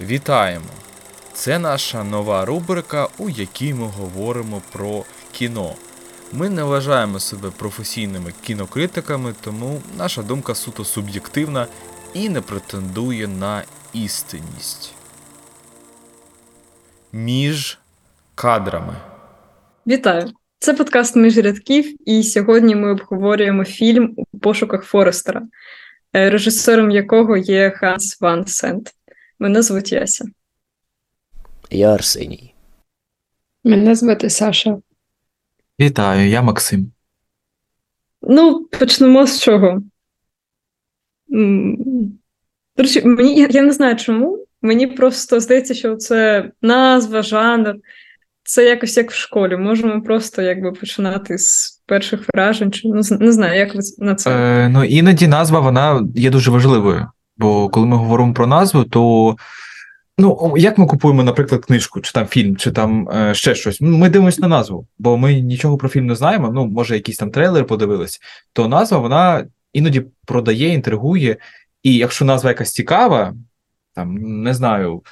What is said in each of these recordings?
Вітаємо! Це наша нова рубрика, у якій ми говоримо про кіно. Ми не вважаємо себе професійними кінокритиками, тому наша думка суто суб'єктивна і не претендує на істинність. Між кадрами. Вітаю! Це подкаст між рядків, і сьогодні ми обговорюємо фільм у пошуках Форестера, режисером якого є Ханс Ван Сент. Мене звуть Яся. Я Арсеній. Мене звати Саша. Вітаю, я Максим. Ну, почнемо з чого. До речі, мені я, я не знаю чому. Мені просто здається, що це назва, жанр. Це якось як в школі. Можемо просто якби починати з перших вражень. Чи ну, не знаю, як ви на це. Е, ну, іноді назва вона є дуже важливою. Бо коли ми говоримо про назву, то ну, як ми купуємо, наприклад, книжку, чи там фільм, чи там е, ще щось. Ну, Ми дивимося на назву, бо ми нічого про фільм не знаємо. Ну, може, якийсь там трейлер подивились, то назва вона іноді продає, інтригує. І якщо назва якась цікава, там не знаю.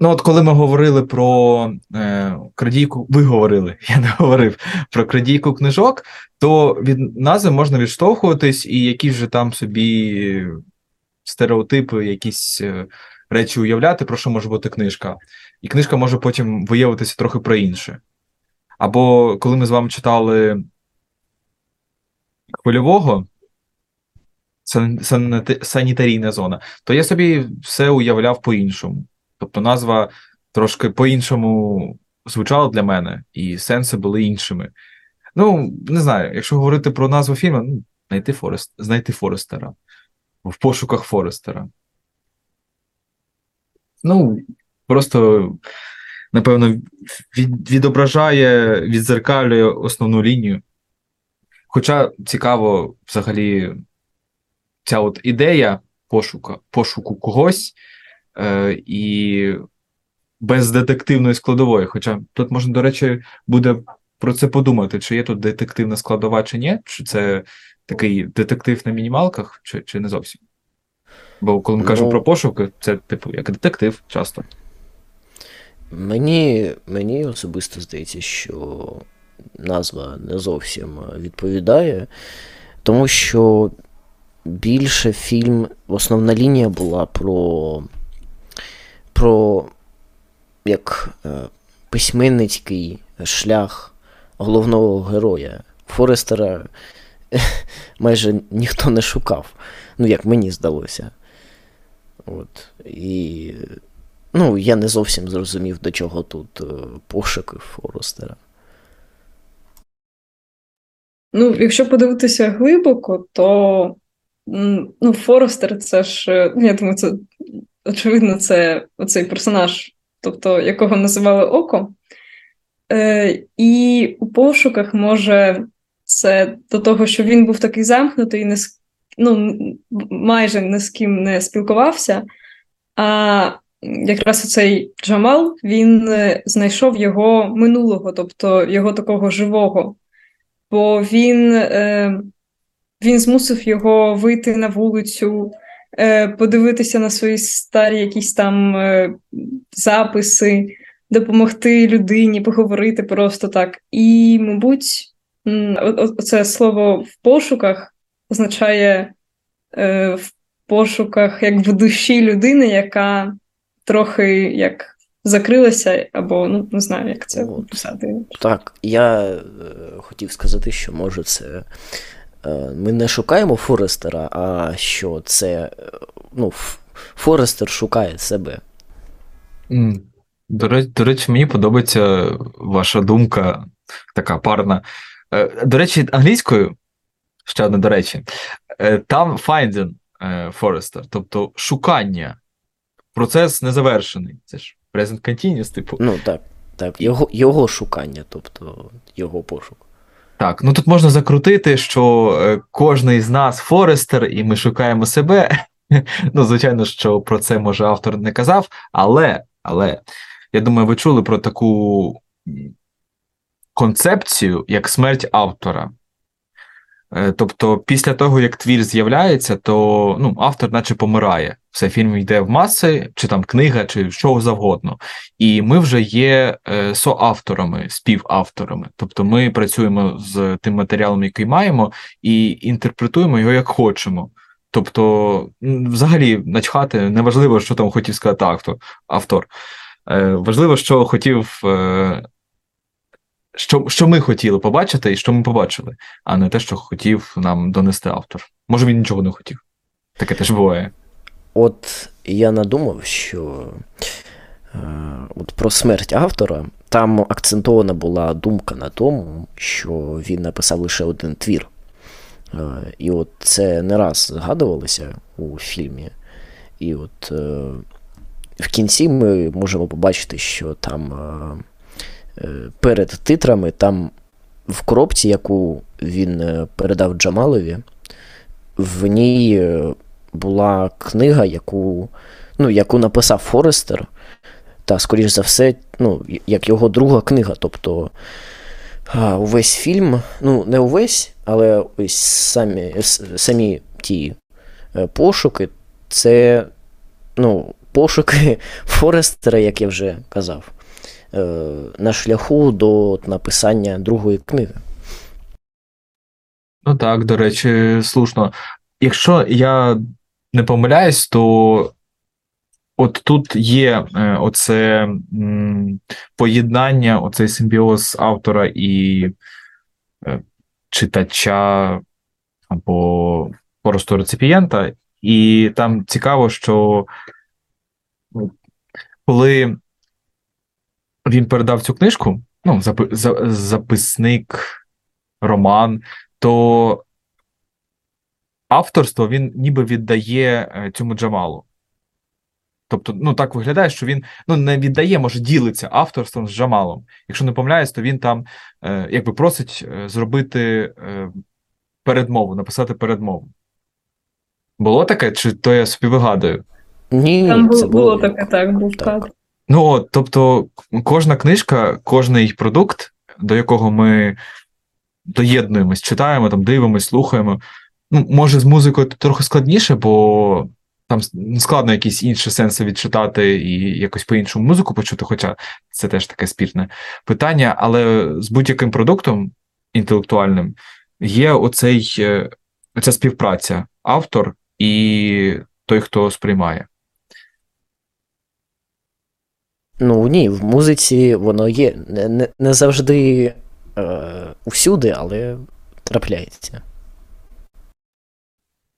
Ну, от коли ми говорили про е, крадійку, ви говорили, я не говорив про крадійку книжок, то від назви можна відштовхуватись, і якісь же там собі стереотипи, якісь е, речі уявляти, про що може бути книжка. І книжка може потім виявитися трохи про інше. Або коли ми з вами читали хвильового, санітарійна зона, то я собі все уявляв по-іншому. Тобто назва трошки по-іншому звучала для мене, і сенси були іншими. Ну, не знаю, якщо говорити про назву фільму, ну, знайти Форест, знайти Форестера. В пошуках Форестера. Ну, просто, напевно, від, відображає, відзеркалює основну лінію. Хоча цікаво, взагалі, ця от ідея пошука, пошуку когось е, і без детективної складової. Хоча тут можна, до речі, буде про це подумати, чи є тут детективна складова, чи ні, чи це такий детектив на мінімалках, чи, чи не зовсім. Бо коли ми кажемо Ну. про пошуки, це типу як детектив часто. Мені, мені особисто здається, що назва не зовсім відповідає, тому що більше фільм, основна лінія була про, про як е, письменницький шлях головного героя. Форестера майже ніхто не шукав. Ну, як мені здалося. От. І Ну, я не зовсім зрозумів, до чого тут е, пошуки Форестера. Ну, якщо подивитися глибоко, то ну, Форестер це ж, е, ну, я думаю, це очевидно, це оцей персонаж, тобто якого називали Око. Е, і у пошуках може це до того, що він був такий замкнутий, не ну, майже ні з ким не спілкувався. А якраз оцей Джамал він е, знайшов його минулого, тобто його такого живого бо він, е, він змусив його вийти на вулицю, подивитися на свої старі якісь там е, записи, допомогти людині, поговорити просто так. І, мабуть, оце слово в пошуках означає е, в пошуках як в душі людини, яка трохи як закрилася, або ну не знаю, як це От. описати. Так, я е, хотів сказати, що може це. Е, ми не шукаємо Форестера, а що це. е, Ну, Форестер шукає себе. До речі, до речі, мені подобається ваша думка, така парна. Е, До речі, англійською, ще одне до речі, там finding Forester, тобто шукання. Процес не завершений. Це ж present continuous, типу. Ну, так, так, його, його шукання, тобто його пошук. Так, ну тут можна закрутити, що е, кожний з нас Форестер, і ми шукаємо себе. Ну, звичайно, що про це може автор не казав, але, але я думаю, ви чули про таку концепцію, як смерть автора. Е, Тобто, після того, як твір з'являється, то ну, автор наче помирає. Все, фільм йде в маси, чи там книга, чи що завгодно. І ми вже є е, соавторами, співавторами. Тобто ми працюємо з тим матеріалом, який маємо, і інтерпретуємо його як хочемо. Тобто, взагалі, начхати, неважливо, що там хотів сказати автор. Е, важливо, що хотів. Що, що ми хотіли побачити і що ми побачили, а не те, що хотів нам донести автор. Може, він нічого не хотів. Таке теж буває. От я надумав, що е, от про смерть автора там акцентована була думка на тому, що він написав лише один твір. Е, і от це не раз згадувалося у фільмі. І от е, в кінці ми можемо побачити, що там е, перед титрами, там в коробці, яку він е, передав Джамалові, в ній е, була книга, яку, ну, яку написав Форестер, та, скоріш за все, ну, як його друга книга. Тобто увесь фільм, ну, не увесь, але ось самі, самі ті е, пошуки, це ну, пошуки Форестера, як я вже казав, е, на шляху до написання другої книги. Ну так, до речі, слушно. Якщо я не помиляюсь, то от тут є е, оце поєднання, оцей симбіоз автора і е, читача або просто реципієнта. І там цікаво, що ну, коли він передав цю книжку, ну, запи- за- записник, роман, то авторство він ніби віддає е, цьому Джамалу. Тобто, ну так виглядає, що він ну, не віддає, може, ділиться авторством з Джамалом. Якщо не помиляюсь, то він там е, якби просить е, зробити е, передмову, написати передмову. Було таке, чи то я собі вигадую? Ні, Там це було, було було таке, так, був Так. Ну, тобто, кожна книжка, кожний продукт, до якого ми доєднуємось, читаємо, там, дивимось, слухаємо. Ну, може, з музикою трохи складніше, бо там складно якісь інші сенси відчитати і якось по-іншому музику почути, хоча це теж таке спірне питання. Але з будь-яким продуктом інтелектуальним є оцей, е, оця співпраця автор і той, хто сприймає. Ну ні, в музиці воно є. Не, не, не завжди е, усюди, але трапляється.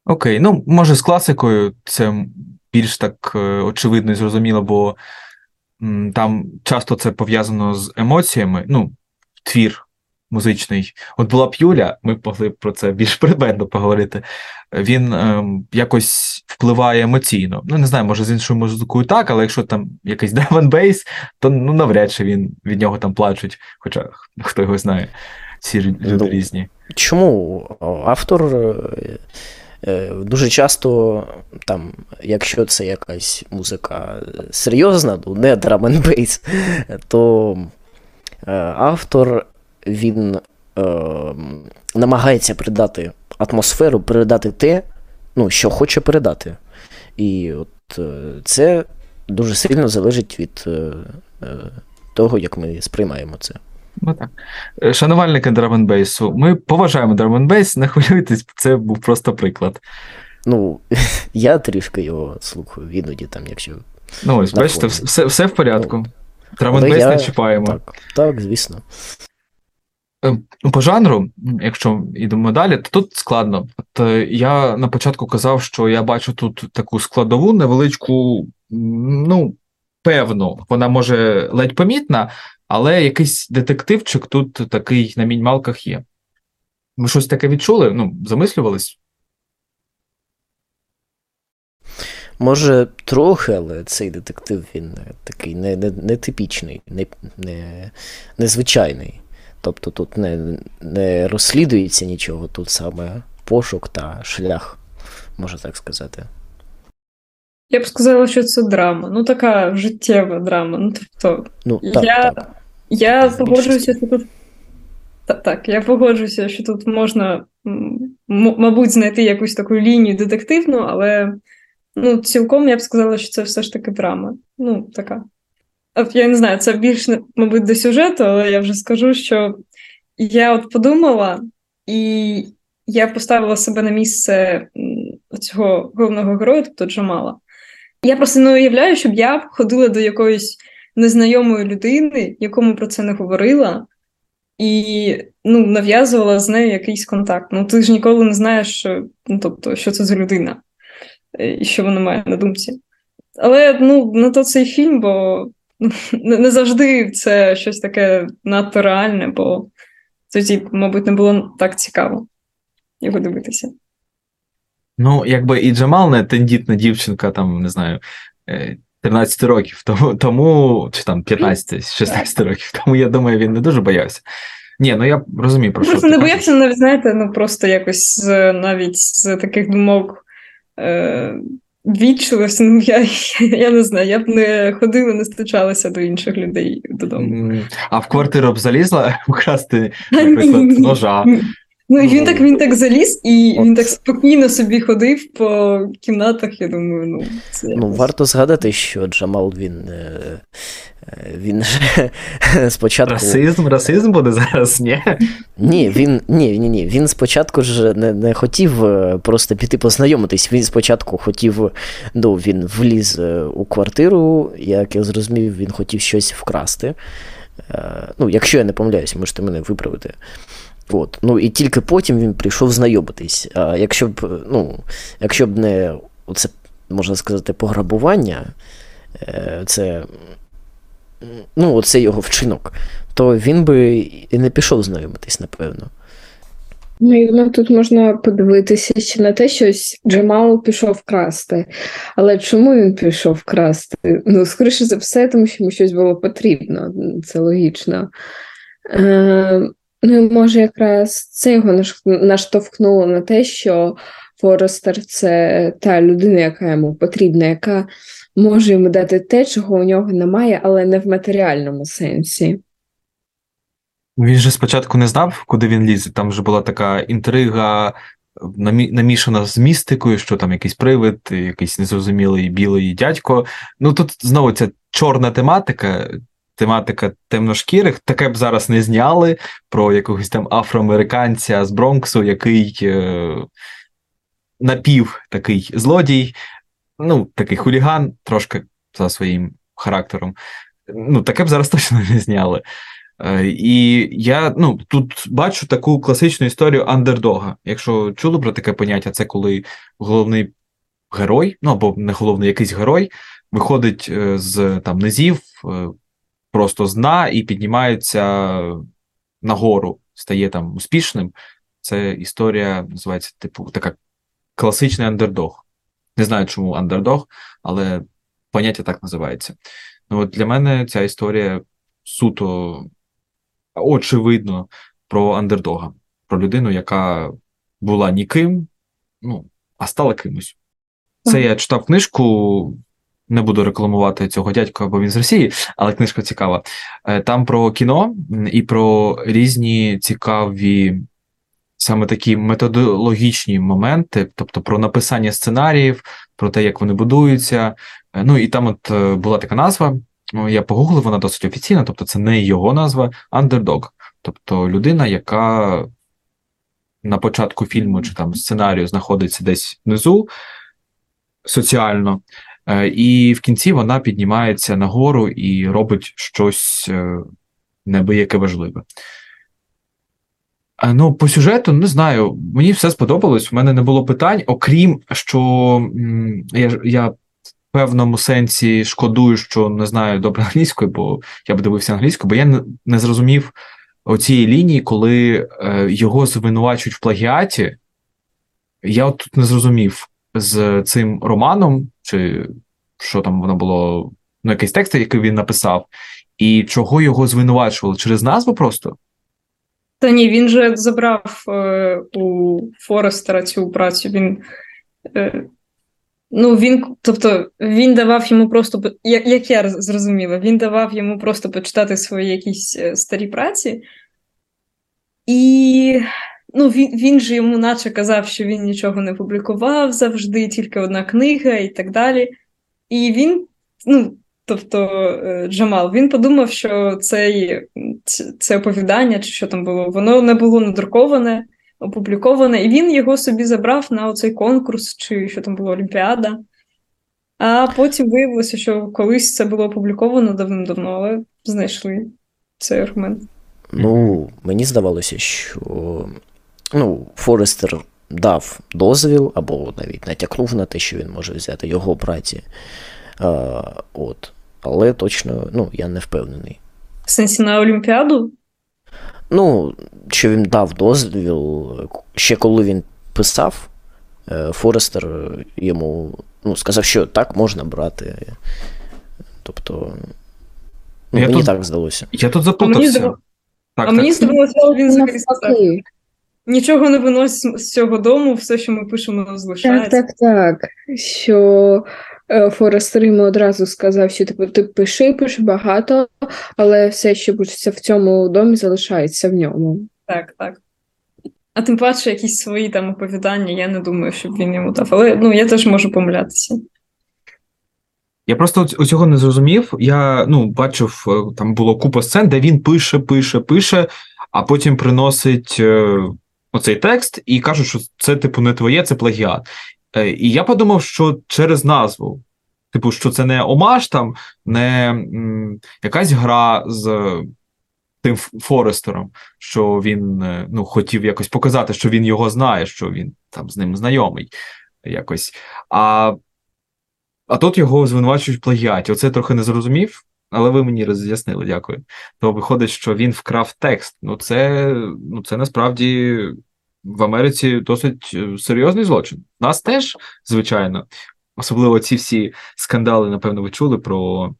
Окей, ну може з класикою це більш так е, очевидно і зрозуміло, бо м, там часто це пов'язано з емоціями. Ну, твір музичний. От була б Юля, ми могли про це більш предметно поговорити. Він ем, якось впливає емоційно. Ну, не знаю, може з іншою музикою так, але якщо там якийсь and то ну навряд чи він від нього там плачуть, хоча хто його знає, всі люди Ну, різні. Чому автор е, е, дуже часто, там, якщо це якась музика серйозна, ну не and то е, автор він е, намагається передати атмосферу, передати те, ну, що хоче передати. І от е, це дуже сильно залежить від е, е, того, як ми сприймаємо це. Ну так. Шанувальники драмонбейсу, ми поважаємо драмонбейс, не хвилюйтесь, це був просто приклад. Ну, я трішки його слухаю іноді, там, якщо. Ну ось, бачите, все, все в порядку. Але Драмонбейс я- не чіпаємо. Так, так, звісно. Е, Ну, по жанру, якщо йдемо далі, то тут складно. От е, я на початку казав, що я бачу тут таку складову невеличку, ну, певну, вона може ледь помітна, але якийсь детективчик тут такий на мінімалках є. Ви щось таке відчули? Ну, замислювались? Може, трохи, але цей детектив він е, такий не, не, не типічний, не, не, незвичайний. Тобто тут не, не розслідується нічого, тут саме пошук та шлях, можна так сказати. Я б сказала, що це драма. Ну, така життєва драма. Ну, тобто, Ну, так, я, так. я погоджуюся, що тут. Так, так, я погоджуюся, що тут можна мабуть, знайти якусь таку лінію детективну, але ну, цілком я б сказала, що це все ж таки драма. Ну, така. Я не знаю, це більше, мабуть, до сюжету, але я вже скажу, що я от подумала, і я поставила себе на місце цього головного героя, тобто Джамала. Я просто не уявляю, щоб я ходила до якоїсь незнайомої людини, якому про це не говорила, і ну, нав'язувала з нею якийсь контакт. Ну, ти ж ніколи не знаєш, ну, тобто, що це за людина е, і що вона має на думці. Але ну, на то цей фільм, бо не завжди це щось таке надто реальне, бо тоді, мабуть, не було так цікаво його дивитися. Ну, якби і Джамал не тендітна дівчинка, там, не знаю, е, 13 років, тому, тому чи там 15, 16 років, тому я думаю, він не дуже боявся. Ні, ну я розумію про що. Просто не боявся, навіть знаєте, ну просто якось навіть з таких думок е, відчулося. Ну, я, я не знаю, я б не ходила, не стучалася до інших людей додому. А в квартиру б залізла вкрасти, наприклад, ножа. Ну, він Ну, так він так заліз, і от. він так спокійно собі ходив по кімнатах. Я думаю, ну це Ну, варто згадати, що Джамал він. Е, Він же спочатку. Расизм, расизм буде зараз, ні? Ні, він ні, ні, ні. Він спочатку ж не, не хотів е, просто піти познайомитись. Він спочатку хотів, ну, він вліз е, у квартиру, як я зрозумів, він хотів щось вкрасти. Ну, якщо я не помиляюсь, можете мене виправити. От. Ну, і тільки потім він прийшов знайомитись. А якщо б, ну, якщо б не оце, можна сказати, пограбування, це, ну, оце його вчинок, то він би і не пішов знайомитись, напевно. Ну, я думаю, тут можна подивитися ще на те, що Джамал пішов красти. Але чому він пішов красти? Ну, скоріше за все, тому що йому щось було потрібно, це логічно. Е, ну, може, якраз це його наштовхнуло на те, що Форестер це та людина, яка йому потрібна, яка може йому дати те, чого у нього немає, але не в матеріальному сенсі. Він же спочатку не знав, куди він лізе. Там вже була така інтрига намішана з містикою, що там якийсь привид, якийсь незрозумілий білий дядько. Ну тут знову ця чорна тематика, тематика темношкірих. Таке б зараз не зняли про якогось там афроамериканця з Бронксу, який е, напів такий злодій, ну, такий хуліган, трошки за своїм характером. Ну, таке б зараз точно не зняли. Е, І я ну, тут бачу таку класичну історію андердога. Якщо чули про таке поняття, це коли головний герой, ну або не головний якийсь герой, виходить е, з там низів, е, просто з дна і піднімається нагору, стає там успішним. Це історія називається, типу, така класичний андердог. Не знаю, чому андердог, але поняття так називається. Ну, от для мене ця історія суто очевидно про андердога, про людину, яка була ніким, ну, а стала кимось. Це я читав книжку. Не буду рекламувати цього дядька, бо він з Росії, але книжка цікава. Е, Там про кіно і про різні цікаві саме такі методологічні моменти, тобто про написання сценаріїв, про те, як вони будуються. Е, Ну і там от е, була така назва. ну, Я погуглив, вона досить офіційна, тобто це не його назва, андердог. Тобто людина, яка на початку фільму чи там сценарію знаходиться десь внизу соціально, е, і в кінці вона піднімається нагору і робить щось е, небияке важливе. Ну, по сюжету, не знаю, мені все сподобалось, в мене не було питань, окрім що я, я в певному сенсі шкодую, що не знаю добре англійської, бо я б дивився англійською, бо я не, не зрозумів оцієї лінії, коли е, його звинувачують в плагіаті. Я от тут не зрозумів з цим романом, чи що там воно було, ну, якийсь текст, який він написав, і чого його звинувачували через назву просто. Та ні, він же забрав е, у Форестера цю працю. Він, е, ну, він, тобто, він давав йому просто, як, як я зрозуміла, він давав йому просто почитати свої якісь е, старі праці. І ну, він, він же йому наче казав, що він нічого не публікував завжди, тільки одна книга і так далі. І він, ну, тобто е, Джамал, він подумав, що цей, це оповідання, чи що там було, воно не було надруковане, опубліковане, і він його собі забрав на оцей конкурс, чи що там було Олімпіада. А потім виявилося, що колись це було опубліковано давним-давно, але знайшли цей аргумент. Ну, мені здавалося, що ну, Форестер дав дозвіл або навіть натякнув на те, що він може взяти його браті. А, от. Але точно ну, я не впевнений. В сенсі на Олімпіаду Ну, що він дав дозвіл, ще коли він писав, е, Форестер йому ну, сказав, що так можна брати. Тобто, ну, Я мені тут- так здалося. Я тут заплутався. а мені так. здавалося, що він взагалі сказав, нічого не виносить з цього дому, все, що ми пишемо, Так, залишається. так, так. Що е, Форестер йому одразу сказав, що типу, ти пиши, пиши багато, але все, що пишеться в цьому домі, залишається в ньому. Так, так. А тим паче якісь свої там оповідання, я не думаю, щоб він йому дав. Але ну, я теж можу помилятися. Я просто цього не зрозумів. Я ну, бачив, е, там було купа сцен, де він пише, пише, пише, а потім приносить е, оцей текст і кажуть, що це, типу, не твоє, це плагіат. Е, і я подумав, що через назву. Типу, що це не омаж, там, не м, якась гра з тим Форестером, що він е, ну, хотів якось показати, що він його знає, що він там з ним знайомий якось. А а тут його звинувачують в плагіаті. Оце я трохи не зрозумів, але ви мені роз'яснили, дякую. То виходить, що він вкрав текст. Ну, це, ну, це насправді в Америці досить е, серйозний злочин. Нас теж, звичайно, особливо ці всі скандали, напевно, ви чули про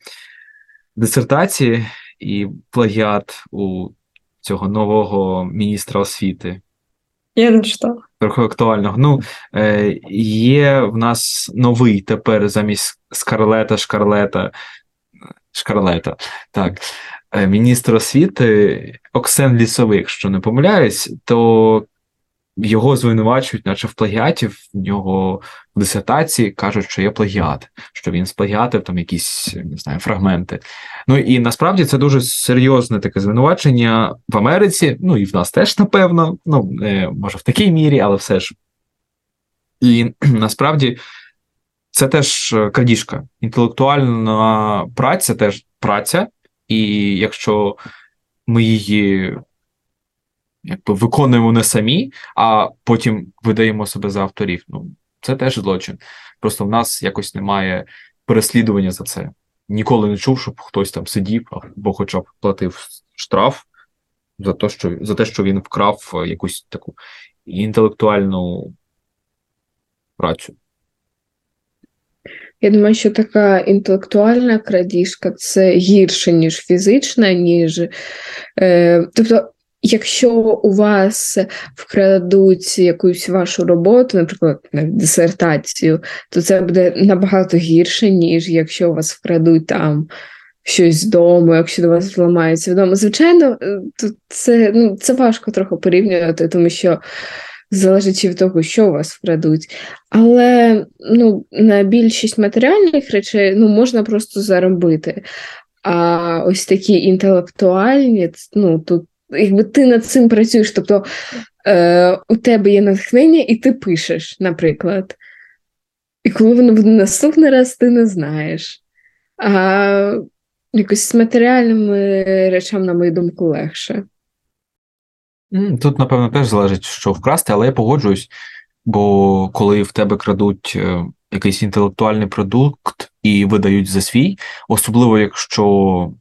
дисертації і плагіат у цього нового міністра освіти Я не читала. трохи актуального. Ну, е, є в нас новий тепер замість Скарлета, Шкарлета, Шкарлета, так, е, міністр освіти Оксен Лісовий, якщо не помиляюсь, то його звинувачують, наче в плагіаті, в нього в дисертації кажуть, що є плагіат, що він сплагіатив там якісь не знаю, фрагменти. Ну і насправді це дуже серйозне таке звинувачення в Америці, ну і в нас теж, напевно, ну, е, може, в такій мірі, але все ж. І насправді це теж е, крадіжка. Інтелектуальна праця теж праця, і якщо ми її якби виконуємо не самі, а потім видаємо себе за авторів. Ну, це теж злочин. Просто в нас якось немає переслідування за це. Ніколи не чув, щоб хтось там сидів або хоча б платив штраф за те, що, за те, що він вкрав е, якусь таку інтелектуальну працю. Я думаю, що така інтелектуальна крадіжка це гірше, ніж фізична, ніж. Е, тобто, якщо у вас вкрадуть якусь вашу роботу, наприклад, навіть дисертацію, то це буде набагато гірше, ніж якщо у вас вкрадуть там. Щось з дому, якщо до вас зламається вдома. Звичайно, е, це, ну, це важко трохи порівнювати, тому що залежить від того, що у вас вкрадуть. Але ну, на більшість матеріальних речей ну, можна просто заробити. А ось такі інтелектуальні, ну, тут якби ти над цим працюєш, тобто е, у тебе є натхнення, і ти пишеш, наприклад. І коли воно буде наступний раз, ти не знаєш. А якось з матеріальними речами, на мою думку, легше. Тут, напевно, теж залежить, що вкрасти, але я погоджуюсь, бо коли в тебе крадуть е, якийсь інтелектуальний продукт і видають за свій, особливо якщо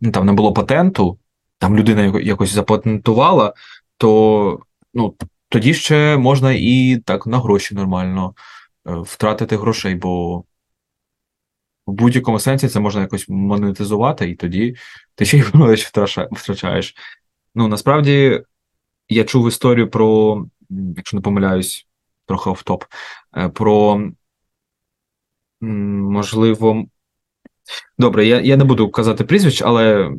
ну, там не було патенту, там людина якось запатентувала, то ну, тоді ще можна і так на гроші нормально е, втратити грошей, бо в будь-якому сенсі це можна якось монетизувати, і тоді ти ще й втрачаєш. Ну, насправді, я чув історію про, якщо не помиляюсь, трохи офтоп, е, про можливо. Добре, я, я не буду казати прізвищ, але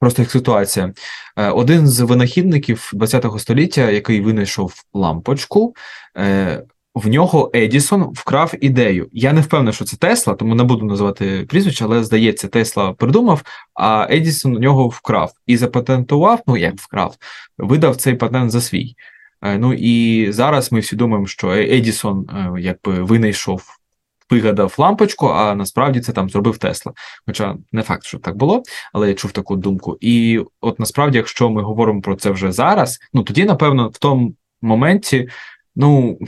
просто як ситуація. Е, Один з винахідників ХХ століття, який винайшов лампочку, е, в нього Едісон вкрав ідею. Я не впевнений, що це Тесла, тому не буду називати прізвище, але здається, Тесла придумав, а Едісон у нього вкрав і запатентував, ну як вкрав, видав цей патент за свій. Е, Ну і зараз ми всі думаємо, що Едісон якби винайшов, вигадав лампочку, а насправді це там зробив Тесла. Хоча не факт, що так було, але я чув таку думку. І от насправді, якщо ми говоримо про це вже зараз, ну тоді, напевно, в тому моменті, ну.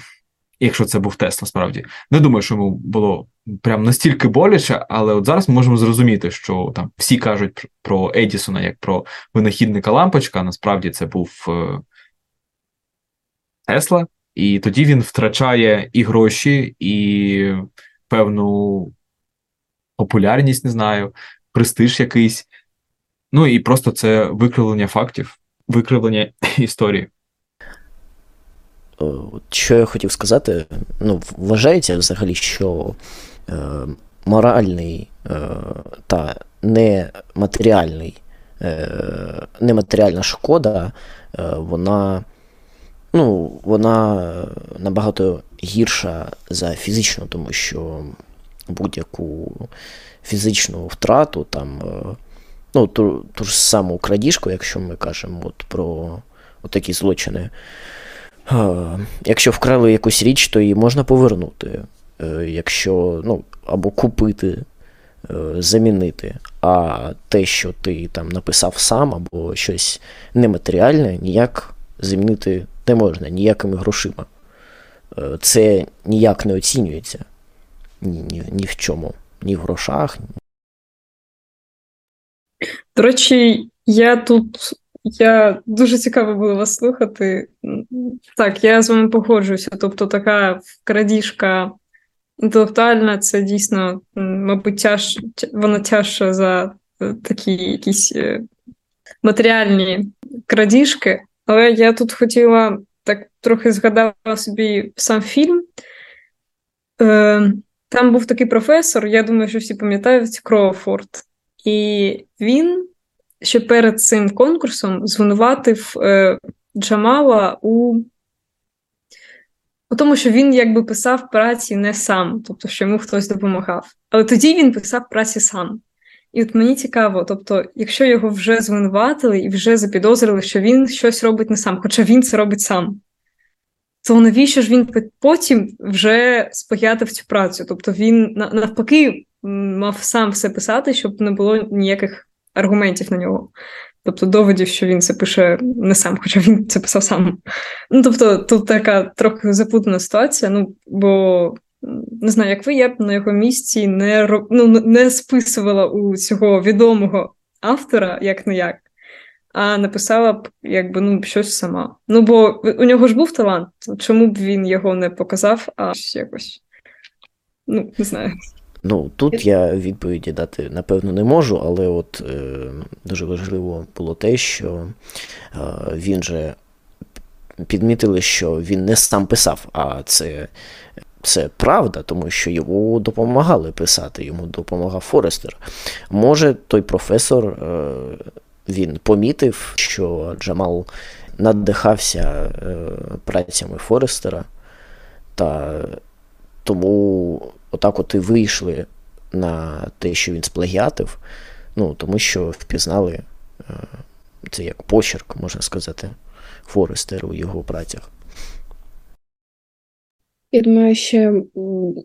Якщо це був Тесла, справді не думаю, що йому було прям настільки боляче, але от зараз ми можемо зрозуміти, що там всі кажуть про Едісона як про винахідника лампочка, а насправді це був е, Тесла, і тоді він втрачає і гроші, і певну популярність, не знаю, престиж якийсь. Ну і просто це викривлення фактів, викривлення історії. Е, Що я хотів сказати, ну, вважається взагалі, що е, моральний е, та нематеріальний, е, нематеріальна шкода, е, вона, ну, вона набагато гірша за фізичну, тому що будь-яку фізичну втрату, там, е, ну, ту, ту ж саму крадіжку, якщо ми кажемо от про от такі злочини. Е, Якщо вкрали якусь річ, то її можна повернути. Е, Якщо, ну, або купити, е, замінити. А те, що ти там написав сам, або щось нематеріальне, ніяк замінити не можна, ніякими грошима. Е, Це ніяк не оцінюється ні, ні, ні в чому, ні в грошах. До речі, я тут. Я дуже цікаво було вас слухати. Так, я з вами погоджуюся. Тобто, така крадіжка інтелектуальна, це дійсно, мабуть, тяж, вона тяжча за е, такі якісь е, матеріальні крадіжки. Але я тут хотіла так трохи згадала собі сам фільм. Е, Там був такий професор, я думаю, що всі пам'ятають Кроуфорд. І він ще перед цим конкурсом звинуватив е, Джамала у, у тому, що він якби писав праці не сам, тобто, що йому хтось допомагав. Але тоді він писав праці сам. І от мені цікаво, тобто, якщо його вже звинуватили і вже запідозрили, що він щось робить не сам, хоча він це робить сам, то навіщо ж він потім вже сприятив цю працю? Тобто він навпаки мав сам все писати, щоб не було ніяких аргументів на нього. Тобто доводів, що він це пише не сам, хоча він це писав сам. Ну, тобто, тут така трохи запутана ситуація. Ну, бо не знаю, як ви, я б на його місці не, ну, не списувала у цього відомого автора, як не як, а написала б якби ну, щось сама. Ну, бо у нього ж був талант, чому б він його не показав, а якось. Ну, не знаю. Ну, тут я відповіді дати напевно не можу, але от е, дуже важливо було те, що е, він же підмітили, що він не сам писав, а це, це правда, тому що йому допомагали писати, йому допомагав Форестер. Може, той професор е, він помітив, що Джамал надихався е, працями Форестера, та тому отак от і вийшли на те, що він сплагіатив, ну, тому що впізнали е, це як почерк, можна сказати, Форестера у його працях. Я думаю, ще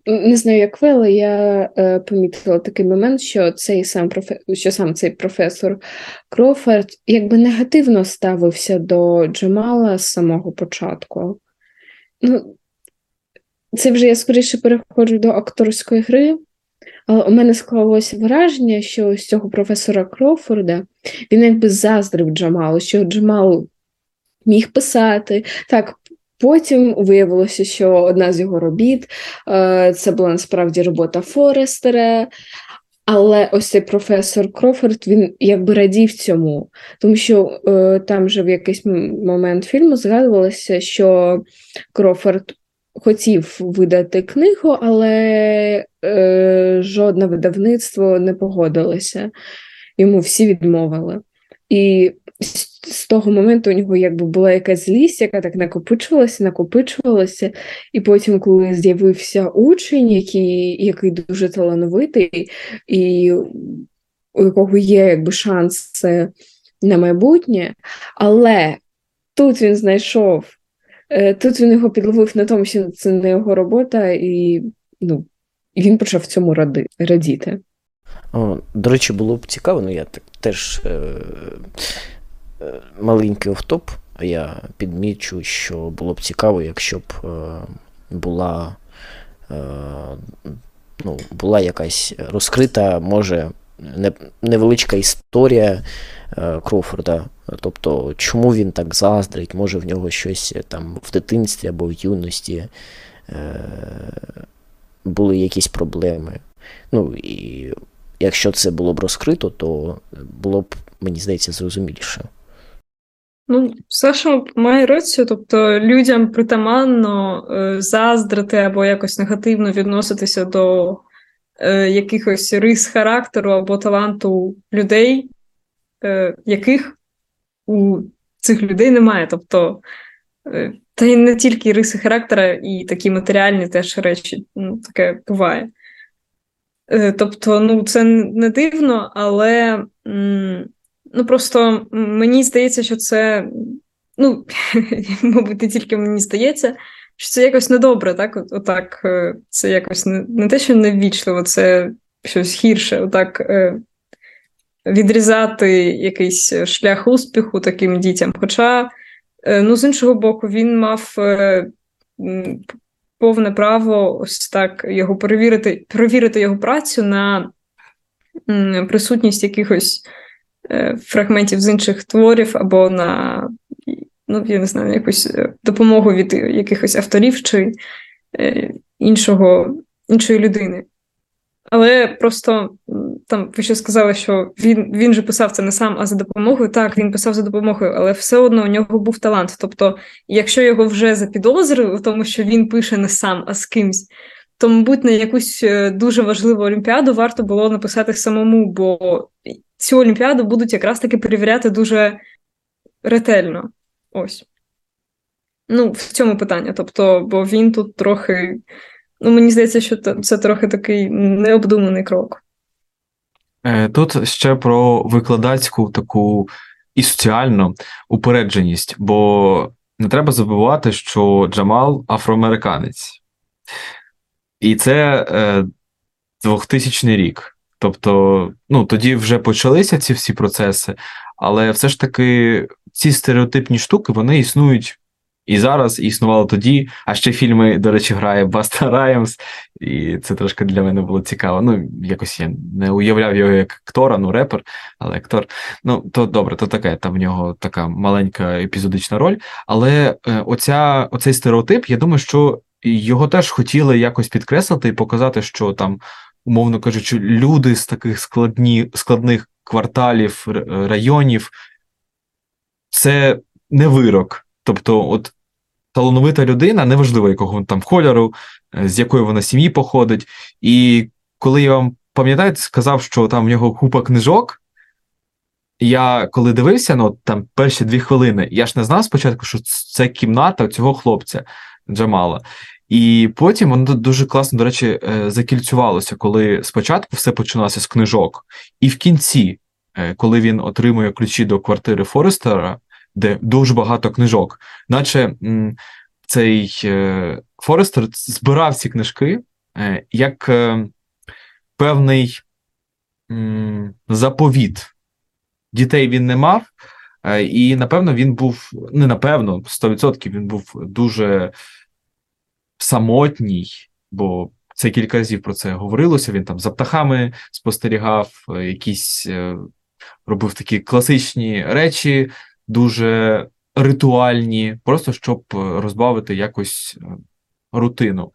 не знаю, як ви, але я е, помітила такий момент, що цей сам профе... що сам цей професор Крофорд якби негативно ставився до Джамала з самого початку. Ну, це вже я скоріше переходжу до акторської гри, але у мене склалося враження, що ось цього професора Крофорда він якби заздрив Джамалу, що Джамал міг писати. Так, Потім виявилося, що одна з його робіт е, це була насправді робота Форестера. Але ось цей професор Крофорд він якби радів цьому, тому що е, там же в якийсь момент фільму згадувалося, що Крофорд хотів видати книгу, але е, жодне видавництво не погодилося. Йому всі відмовили. І з, того моменту у нього якби була якась злість, яка так накопичувалася, накопичувалася. І потім, коли з'явився учень, який, який дуже талановитий, і у якого є якби шанс на майбутнє, але тут він знайшов, е, тут він його підловив на тому, що це не його робота, і ну, він почав цьому ради, радіти. О, до речі, було б цікаво, ну я так теж е, маленький офтоп, я підмічу, що було б цікаво, якщо б е, була, е, ну, була якась розкрита, може, невеличка історія е, Кроуфорда. Тобто, чому він так заздрить, може в нього щось там в дитинстві або в юності е, були якісь проблеми. Ну, і якщо це було б розкрито, то було б, мені здається, зрозуміліше. Ну, Саша має рацію, тобто людям притаманно е, заздрити або якось негативно відноситися до е, якихось рис характеру або таланту людей, е, яких у цих людей немає. Тобто, е, та й не тільки риси характера, і такі матеріальні теж речі, ну, таке буває. Е, тобто, ну, це не дивно, але. М- Ну, просто мені здається, що це, ну, мабуть, не тільки мені здається, що це якось недобре, так? Отак, це якось не, не те, що неввічливо, це щось гірше, отак відрізати якийсь шлях успіху таким дітям. Хоча, ну, з іншого боку, він мав повне право ось так його перевірити, перевірити його працю на присутність якихось. Фрагментів з інших творів або на, ну, я не знаю, якусь допомогу від якихось авторів чи іншого, іншої людини. Але просто там ви ще сказали, що він він же писав це не сам, а за допомогою. Так, він писав за допомогою, але все одно у нього був талант. Тобто, якщо його вже запідозрили, в тому, що він пише не сам, а з кимсь, то, мабуть, на якусь дуже важливу олімпіаду варто було написати самому, бо цю олімпіаду будуть якраз таки перевіряти дуже ретельно. Ось. Ну, в цьому питання. Тобто, бо він тут трохи. Ну, мені здається, що це трохи такий необдуманий крок. Тут ще про викладацьку таку і соціальну упередженість, бо не треба забувати, що Джамал афроамериканець. І це е, 2000 рік. Тобто, ну тоді вже почалися ці всі процеси, але все ж таки ці стереотипні штуки вони існують і зараз, і існували тоді. А ще фільми, до речі, грає Баста Раймс, і це трошки для мене було цікаво. Ну, якось я не уявляв його як актора, ну репер, але актор. Ну, то добре, то таке, там в нього така маленька епізодична роль. Але е, оця, оцей стереотип, я думаю, що його теж хотіли якось підкреслити і показати, що там умовно кажучи, люди з таких складні, складних кварталів, районів, це не вирок. Тобто, от талановита людина, неважливо, якого там кольору, е, з якої вона сім'ї походить. І коли я вам пам'ятаєте, сказав, що там в нього купа книжок. Я коли дивився, ну там перші дві хвилини, я ж не знав спочатку, що це кімната цього хлопця Джамала. І потім воно дуже класно, до речі, е, закільцювалося, коли спочатку все починалося з книжок, і в кінці, е, коли він отримує ключі до квартири Форестера, де дуже багато книжок, наче цей е, Форестер збирав ці книжки як певний заповіт. Дітей він не мав, і напевно він був не напевно, 100% він був дуже самотній, бо це кілька разів про це говорилося. Він там за птахами спостерігав, е, якісь е, робив такі класичні речі, дуже ритуальні, просто щоб розбавити якось е, рутину.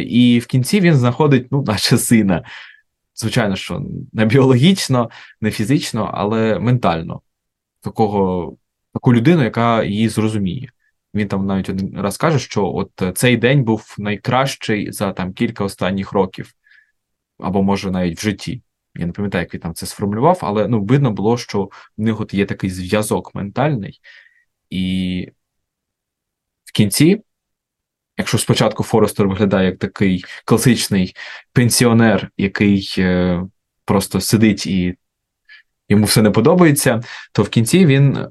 І в кінці він знаходить, ну, наче сина. Звичайно, що не біологічно, не фізично, але ментально. Такого, Таку людину, яка її зрозуміє. Він там навіть один раз каже, що от е, цей день був найкращий за там кілька останніх років, або може навіть в житті. Я не пам'ятаю, як він там це сформулював, але ну, видно було, що в них от є такий зв'язок ментальний. І в кінці, якщо спочатку Форестер виглядає як такий класичний пенсіонер, який е, просто сидить і йому все не подобається, то в кінці він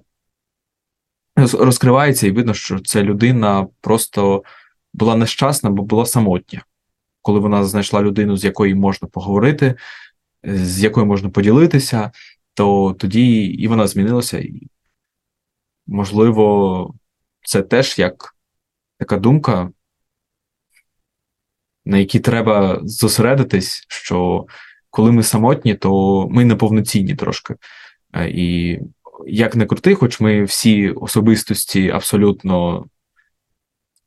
розкривається, і видно, що ця людина просто була нещасна, бо була самотня. Коли вона знайшла людину, з якою можна поговорити, з якою можна поділитися, то тоді і вона змінилася. І, можливо, це теж як така думка, на якій треба зосередитись, що коли ми самотні, то ми неповноцінні трошки. Е, І як не крути, хоч ми всі особистості абсолютно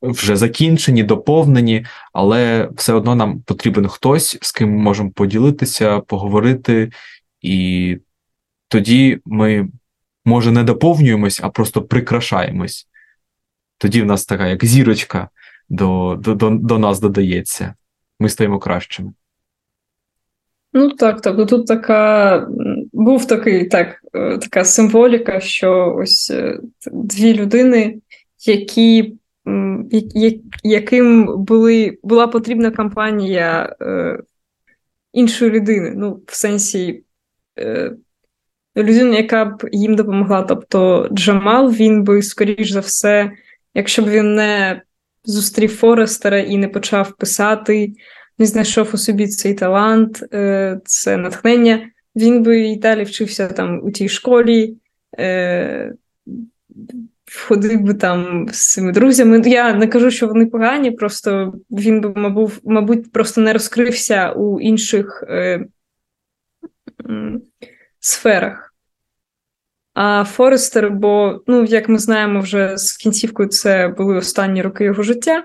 вже закінчені, доповнені, але все одно нам потрібен хтось, з ким ми можемо поділитися, поговорити, і тоді ми, може, не доповнюємось, а просто прикрашаємось. Тоді в нас така як зірочка до, до, до, до нас додається. Ми стаємо кращими. Ну так, тобто тут така був такий так, е, така символіка, що ось е, дві людини, які, яким були, була потрібна компанія е, іншої людини, ну, в сенсі е, людини, яка б їм допомогла. Тобто Джамал, він би, скоріш за все, якщо б він не зустрів Форестера і не почав писати не знайшов у собі цей талант, це натхнення, він би і далі вчився там у тій школі, е, ходив би там з цими друзями. Я не кажу, що вони погані, просто він би, мабуть, мабуть просто не розкрився у інших е, сферах. А Форестер, бо, ну, як ми знаємо, вже з кінцівкою це були останні роки його життя.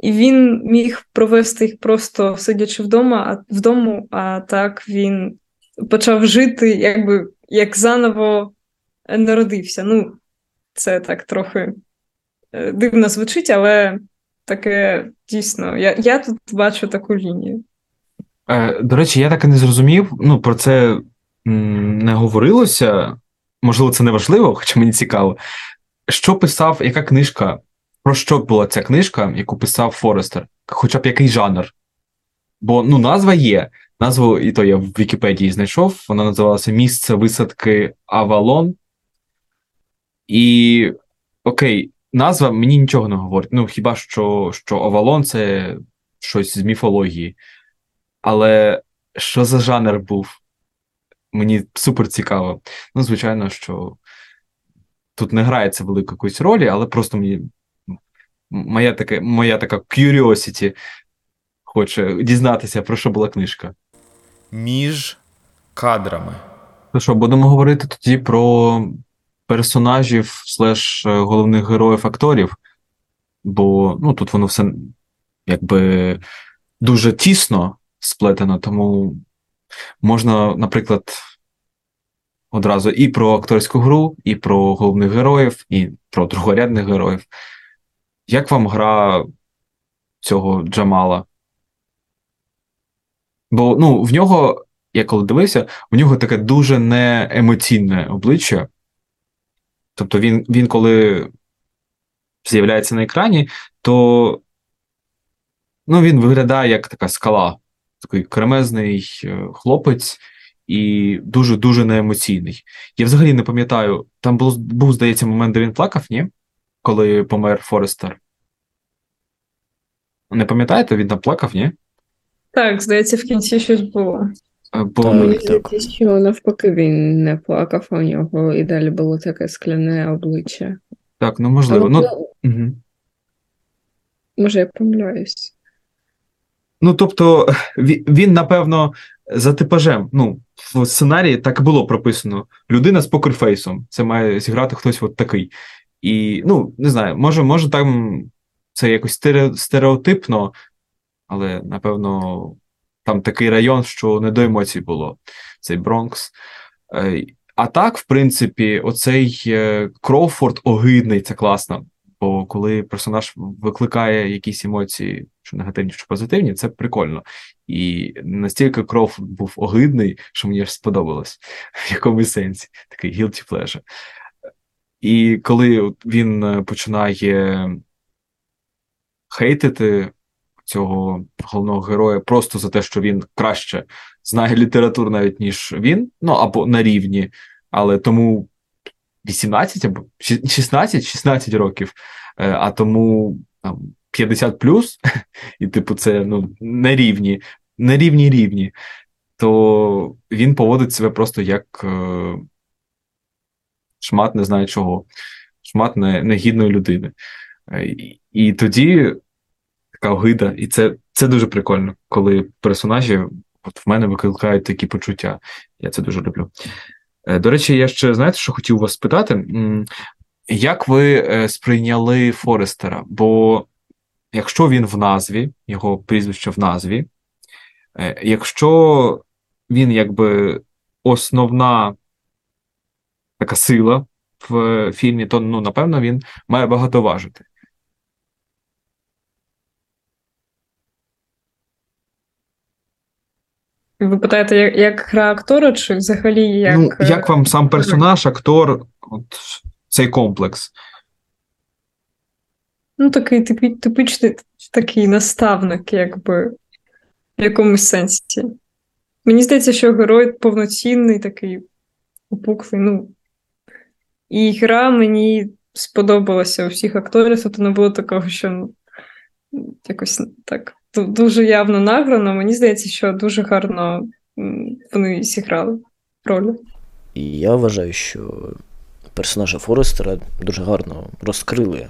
І він міг провести їх просто сидячи вдома, а вдому, а так він почав жити, якби як заново народився. Ну, це так трохи е, дивно звучить, але таке дійсно. Я, я тут бачу таку лінію. Е, до речі, я так і не зрозумів. Ну, про це не говорилося. Можливо, це не важливо, хоча мені цікаво. Що писав, яка книжка? Про що була ця книжка, яку писав Форестер? Хоча б який жанр? Бо ну, назва є. Назву, і то я в Вікіпедії знайшов. Вона називалася Місце висадки Авалон. І окей, назва мені нічого не говорить. Ну, хіба що, що Авалон це щось з міфології. Але що за жанр був? Мені супер цікаво. Ну, звичайно, що тут не грається велику якусь ролі, але просто мені моя така, моя така curiosity хоче дізнатися, про що була книжка. Між кадрами. Ну що, будемо говорити тоді про персонажів слеш е, головних героїв акторів, бо ну, тут воно все якби дуже тісно сплетено, тому можна, наприклад, одразу і про акторську гру, і про головних героїв, і про другорядних героїв. Як вам гра цього Джамала? Бо ну, в нього, я коли дивився, у нього таке дуже неемоційне обличчя. Тобто він, він коли з'являється на екрані, то ну, він виглядає як така скала, такий кремезний е, хлопець і дуже-дуже неемоційний. Я взагалі не пам'ятаю, там було, був, здається, момент, де він плакав, ні? Коли помер Форестер. Не пам'ятаєте, він там плакав, ні? Так, здається, в кінці щось було. Бо... Так. Мені здається, що навпаки він не плакав, а у нього і далі було таке скляне обличчя. Так, ну можливо. Але, Ну, ну, угу. може, я помиляюсь. Ну, тобто, він, він, напевно, за типажем, ну, в сценарії так і було прописано: людина з покерфейсом. Це має зіграти хтось от такий. І, ну, не знаю, може, може там це якось стере- стереотипно, але, напевно, там такий район, що не до емоцій було, цей Бронкс. А так, в принципі, оцей е, Кроуфорд огидний, це класно. Бо коли персонаж викликає якісь емоції, що негативні, що позитивні, це прикольно. І настільки кров був огидний, що мені аж сподобалось в якомусь сенсі. Такий guilty pleasure. І коли він е, починає хейтити цього головного героя просто за те, що він краще знає літературу навіть ніж він, ну або на рівні, але тому 18 або 16, 16 років, е, а тому там 50 плюс, і типу, це ну на рівні, на рівні рівні, то він поводить себе просто як е, шмат не знаю чого, шмат не, негідної людини. Е, І, і тоді така огида, і це, це дуже прикольно, коли персонажі от в мене викликають такі почуття. Я це дуже люблю. Е, До речі, я ще знаєте, що хотів вас спитати? Як ви е, сприйняли Форестера? Бо якщо він в назві, його прізвище в назві, е, якщо він якби основна така сила в фільмі, то ну, напевно він має багато важити. Ви питаєте, як, як гра актора, чи взагалі як. ну, як вам сам персонаж, актор, от цей комплекс? Ну, такий типі- типичний такий наставник, якби в якомусь сенсі. Мені здається, що герой повноцінний, такий опуклий. Ну. І гра мені сподобалася у всіх акторів, тобто не було такого, що ну, якось так дуже явно награно. Мені здається, що дуже гарно вони зіграли роль. Я вважаю, що персонажа Форестера дуже гарно розкрили.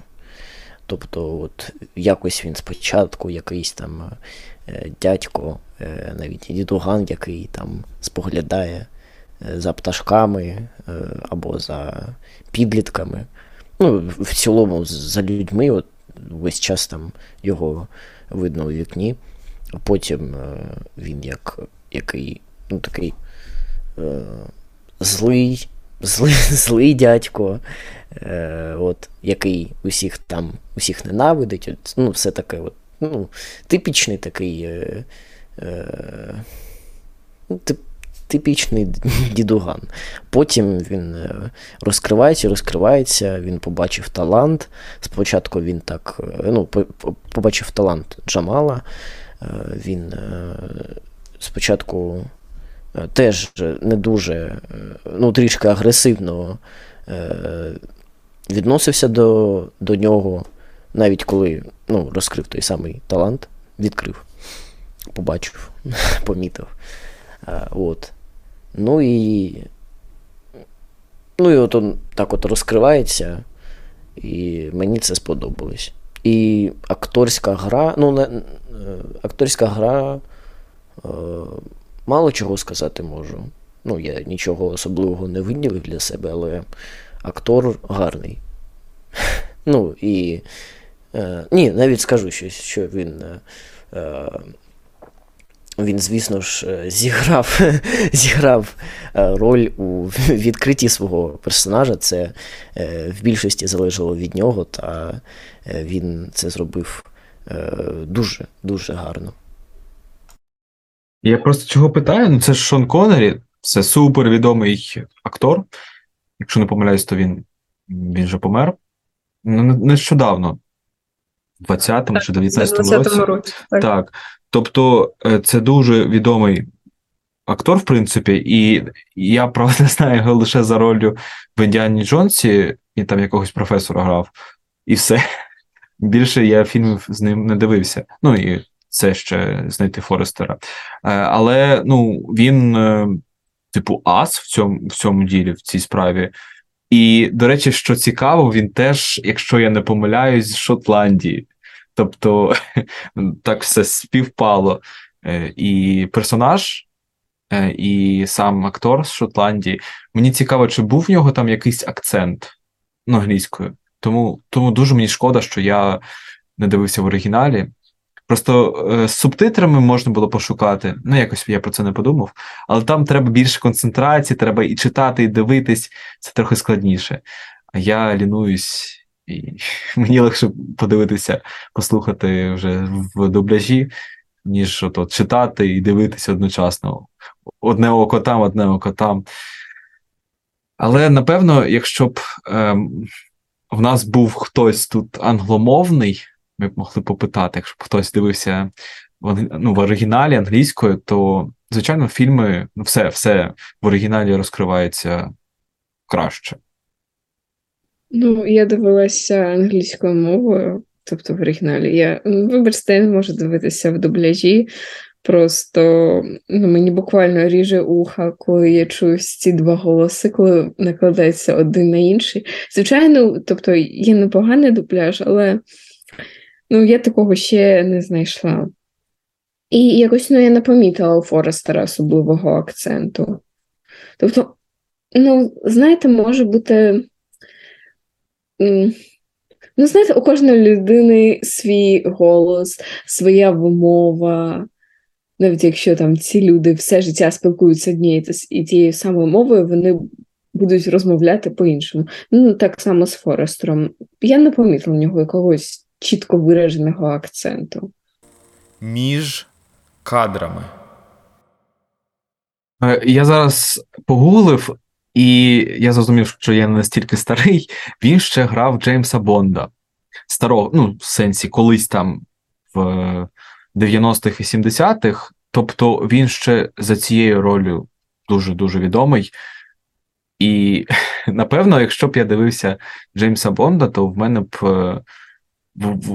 Тобто, от якось він спочатку якийсь там е, дядько, е, навіть дідуган, який там споглядає е, за пташками або за підлітками. Ну, в цілому, за людьми, от весь час там його видно у вікні. А потім е, він як який, ну такий е, злий, злий, злий дядько, е, от, який усіх там усіх ненавидить. От, ну, все таке, от, ну, типічний такий. Е, е, ну, тип, типічний дідуган. Потім він е, розкривається, розкривається, він побачив талант. Спочатку він так е, ну, по- по- побачив талант Джамала. Е, Він спочатку теж не дуже, ну, трішки агресивно відносився до, до нього, навіть коли ну, розкрив той самий талант, відкрив, побачив, помітив. От. Ну і. Ну і от он так от розкривається, і мені це сподобалось. І акторська гра, ну, е, акторська гра, е, мало чого сказати можу. Ну, я нічого особливого не виділив для себе, але актор гарний. Ну, і. Е, ні, навіть скажу щось, що він. Е, е, він, звісно ж, е, зіграв, зіграв е, роль у відкритті свого персонажа. Це е, в більшості залежало від нього, та він це зробив дуже, дуже гарно. Я просто чого питаю? Ну, це ж Шон Коннері, це супервідомий актор. Якщо не помиляюсь, то він, він же помер. Ну, нещодавно, 20-му чи Це 19-му році. році. Так. Так. Тобто, е, це дуже відомий актор, в принципі, і я, правда, знаю його лише за ролью в Індіані Джонсі, і там якогось професора грав, і все. Більше я фільмів з ним не дивився. Ну і це ще знайти Форестера. Е, Але ну, він, е, типу, ас в цьому, в цьому ділі, в цій справі. І, до речі, що цікаво, він теж, якщо я не помиляюсь, з Шотландії. Тобто так все співпало. Е, І персонаж, е, і сам актор з Шотландії. Мені цікаво, чи був в нього там якийсь акцент ну, англійською. Тому, тому дуже мені шкода, що я не дивився в оригіналі. Просто е, з субтитрами можна було пошукати. Ну, якось я про це не подумав. Але там треба більше концентрації, треба і читати, і дивитись. Це трохи складніше. А я лінуюсь І мені легше подивитися, послухати вже в дубляжі, ніж от читати і дивитися одночасно. Одне око там, одне око там. Але напевно, якщо б ем, в нас був хтось тут англомовний, ми б могли попитати, якщо б хтось дивився в, ну, в оригіналі англійською, то, звичайно, фільми, ну, все, все в оригіналі розкривається краще. Ну, я дивилася англійською мовою, тобто в оригіналі. Я, ну, вибачте, я не можу дивитися в дубляжі. Просто ну, мені буквально ріже уха, коли я чую ці два голоси, коли накладається один на інший. Звичайно, тобто є непоганий дубляж, але ну, я такого ще не знайшла. І якось ну, я не помітила у Форестера особливого акценту. Тобто, ну, знаєте, може бути. Ну, знаєте, у кожної людини свій голос, своя вимова. Навіть якщо там ці люди все життя спілкуються однією і тією самою мовою, вони будуть розмовляти по-іншому. Ну, так само з Форестером. Я не помітила в нього якогось чітко вираженого акценту. Між кадрами. Е, Я зараз погуглив, і я зрозумів, що я не настільки старий. Він ще грав Джеймса Бонда. Старого, ну, в сенсі, колись там в 90-х, 80-х. Тобто він ще за цією ролью дуже-дуже відомий. І напевно, якщо б я дивився Джеймса Бонда, то в мене б е,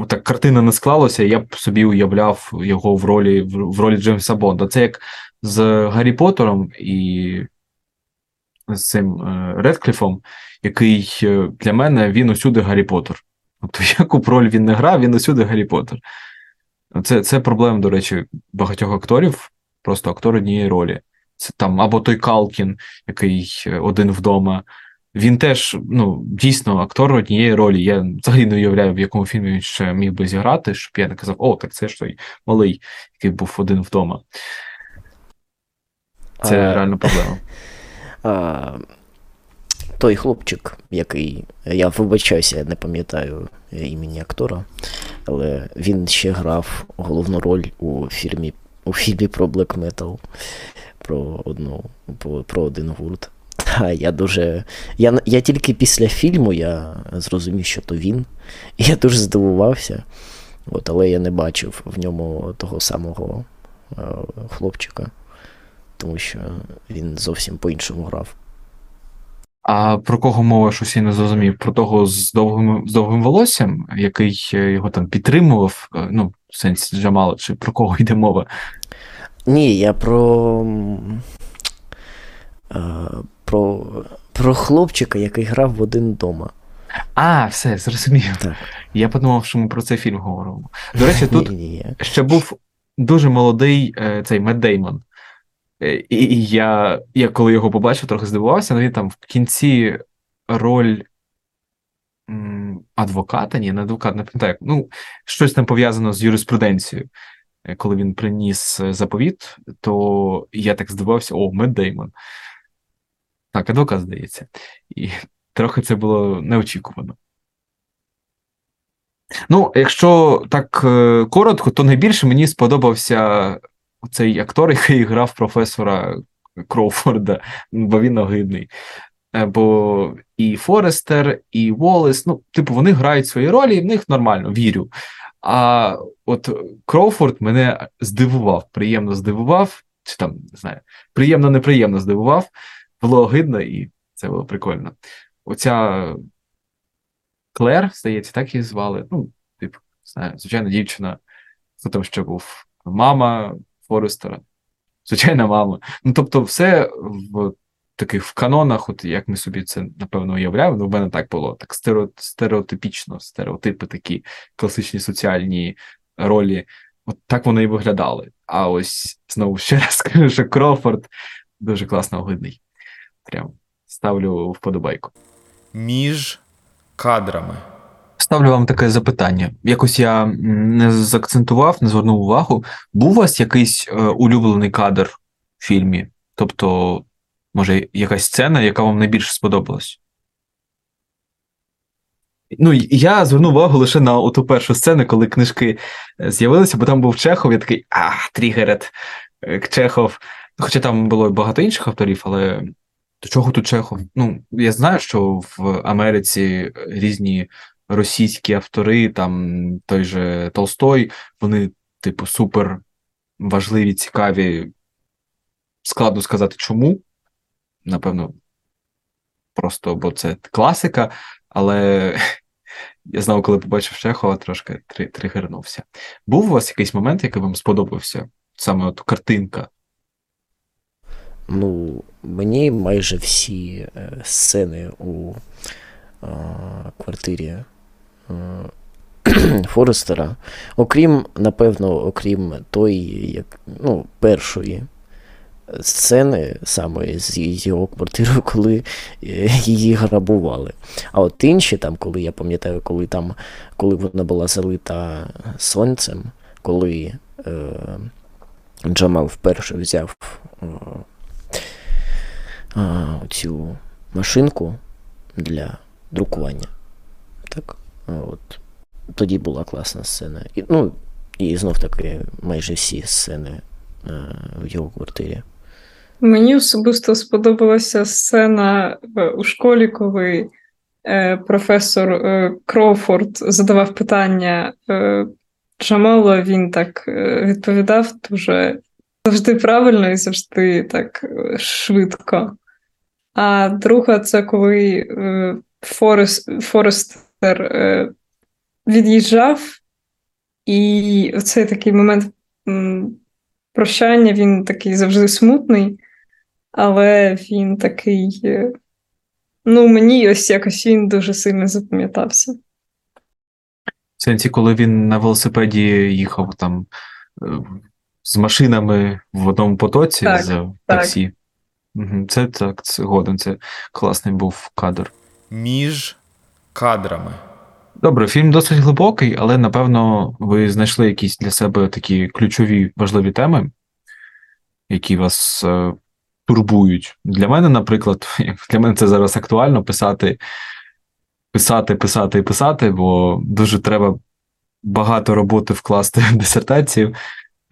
так картина не склалася, я б собі уявляв його в ролі в, в ролі Джеймса Бонда. Це як з Гаррі Поттером і з цим е, Редкліфом, який е, для мене він усюди Гаррі Поттер. Тобто, яку б роль він не грав, він усюди Гаррі Поттер. Це, це проблема, до речі, багатьох акторів, просто актор однієї ролі. Це там або той Калкін, який е, один вдома. Він теж, ну, дійсно, актор однієї ролі. Я взагалі не уявляю, в якому фільмі він ще міг би зіграти, щоб я не казав, о, так це ж той малий, який був один вдома. Це А, реально проблема. А, той хлопчик, який. Я вибачаюся, я не пам'ятаю імені актора, але він ще грав головну роль у фільмі, у фільмі про Black Metal, про одну, про, про один гурт. Та я дуже. Я, я тільки після фільму я зрозумів, що то він. Я дуже здивувався. От, але я не бачив в ньому того самого е, хлопчика, тому що він зовсім по-іншому грав. А про кого мова щось я не зрозумів? Про того з довгим, з довгим волоссям, який його там підтримував, е, ну, в сенсі Джамала, чи про кого йде мова? Ні, я про. е, Про, про хлопчика, який грав в один дома. А, все, зрозумів. Так. Я подумав, що ми про цей фільм говоримо. До речі, тут Ні, ні, ні. ще був дуже молодий е, цей Мед Деймон. Е, І, я, я коли його побачив, трохи здивувався, але він там в кінці роль адвоката, ні, не адвокат, не пам'ятаю. Ну, щось там пов'язано з юриспруденцією. Е, Коли він приніс заповіт, то я так здивувався: о, Мед Деймон. Так, адвокат, здається. І трохи це було неочікувано. Ну, якщо так е, коротко, то найбільше мені сподобався цей актор, який грав професора Кроуфорда, бо він огидний. Е, Бо і Форестер, і Волес, ну, типу, вони грають свої ролі, і в них нормально, вірю. А от Кроуфорд мене здивував, приємно здивував, чи там, не знаю, приємно-неприємно здивував, було огидно, і це було прикольно. Оця Клер, здається, так її звали. Ну, типу, знаю, звичайно, дівчина, хто там ще був мама Форестера, звичайна мама. Ну, тобто, все в таких в канонах, от як ми собі це напевно уявляємо, ну, в мене так було, так стереотипічно, стереотипи такі класичні соціальні ролі. От так вони і виглядали. А ось знову ще раз скажу, що Крофорд дуже класно огидний. Прям ставлю вподобайку. Між кадрами. Ставлю вам таке запитання. Якось я не заакцентував, не звернув увагу. Був у вас якийсь е, улюблений кадр в фільмі? Тобто, може, якась сцена, яка вам найбільше сподобалась? Ну, я звернув увагу лише на ту першу сцену, коли книжки е, з'явилися, бо там був Чехов, я такий, а, Трігерет, е, Чехов. Хоча там було і багато інших авторів, але до чого тут Чехов? Ну, я знаю, що в Америці різні російські автори, там той же Толстой, вони, типу, супер важливі, цікаві. Складно сказати, чому. Напевно, просто бо це класика, але я знову, коли побачив Чехова, трошки три- тригернувся. Був у вас якийсь момент, який вам сподобався? Саме от картинка. Ну, мені майже всі е, сцени у е, квартирі е, Форестера, окрім, напевно, окрім тої, як, ну, першої сцени саме з його квартирою, коли її грабували. А от інші, там, коли я пам'ятаю, коли там, коли вона була залита сонцем, коли е, Джамал вперше взяв а, цю машинку для друкування. Так? А От. Тоді була класна сцена. І, ну, і знов таки майже всі сцени е, в його квартирі. Мені особисто сподобалася сцена е, у школі, коли е, професор Кроуфорд задавав питання Джамалу, він так відповідав дуже завжди правильно і завжди так швидко. А друга це коли е, Форест, Форестер е, від'їжджав, і оцей такий момент прощання, він такий завжди смутний, але він такий. е, Ну, мені ось якось він дуже сильно запам'ятався. В сенсі, коли він на велосипеді їхав там з машинами в одному потоці Так, з таксі. Мгм, Це так, це годен, це класний був кадр. Між кадрами. Добре, фільм досить глибокий, але напевно ви знайшли якісь для себе такі ключові важливі теми, які вас е, турбують. Для мене, наприклад, для мене це зараз актуально писати, писати, писати і писати, бо дуже треба багато роботи вкласти в дисертацію,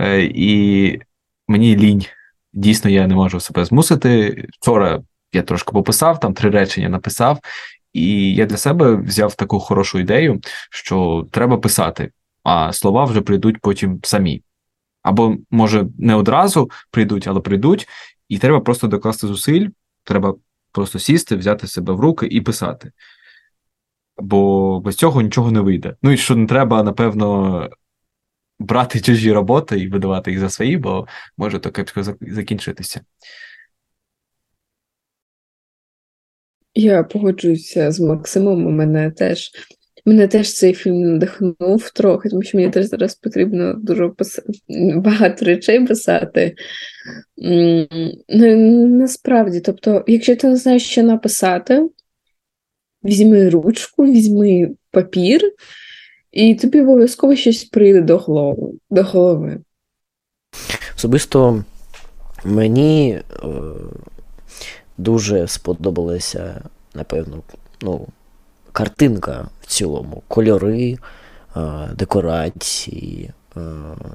е, і мені лінь. Дійсно, я не можу себе змусити. Вчора я трошки пописав, там три речення написав, і я для себе взяв таку хорошу ідею, що треба писати, а слова вже прийдуть потім самі. Або, може, не одразу прийдуть, але прийдуть, і треба просто докласти зусиль, треба просто сісти, взяти себе в руки і писати. Бо без цього нічого не вийде. Ну і що не треба, напевно, брати чужі роботи і видавати їх за свої, бо може то кепсько закінчитися. Я погоджуюся з Максимом. У мене теж мене теж цей фільм надихнув трохи, тому що мені теж зараз потрібно дуже пис... багато речей писати. Ну, насправді, тобто, якщо ти не знаєш, що написати, візьми ручку, візьми папір, і тобі обов'язково щось прийде до голови. До голови. Особисто мені е, дуже сподобалася, напевно, ну, картинка в цілому, кольори, е, декорації, е,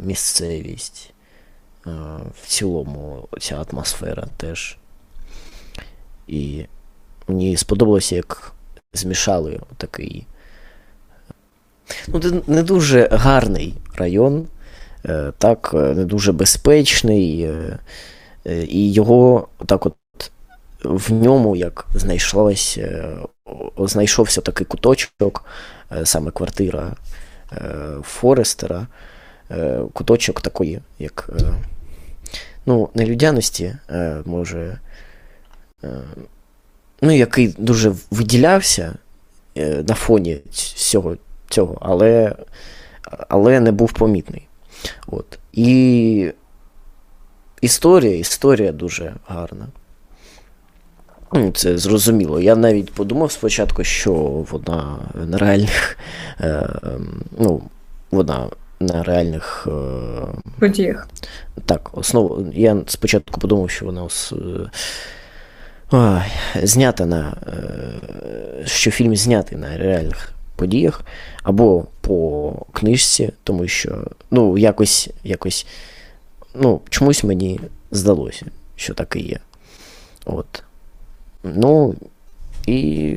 місцевість. Е, в цілому ця атмосфера теж. І мені сподобалося, як змішали такий. Ну, це не дуже гарний район, е, так, е, не дуже безпечний, е, і його так от в ньому як знайшлось, знайшовся такий куточок, саме квартира Форестера, куточок такої, як ну, нелюдяності, може, ну, який дуже виділявся на фоні ць- всього цього, але, але не був помітний. От. І історія, історія дуже гарна. Ну, Це зрозуміло. Я навіть подумав спочатку, що вона на реальних. Е, ем, ну, вона на реальних. Е, Подіях. так, основу. Я спочатку подумав, що вона ос, е, ой, знята на. Е, що фільм знятий на реальних подіях, або по книжці, тому що ну, якось, якось ну, чомусь мені здалося, що так і є. От. Ну, і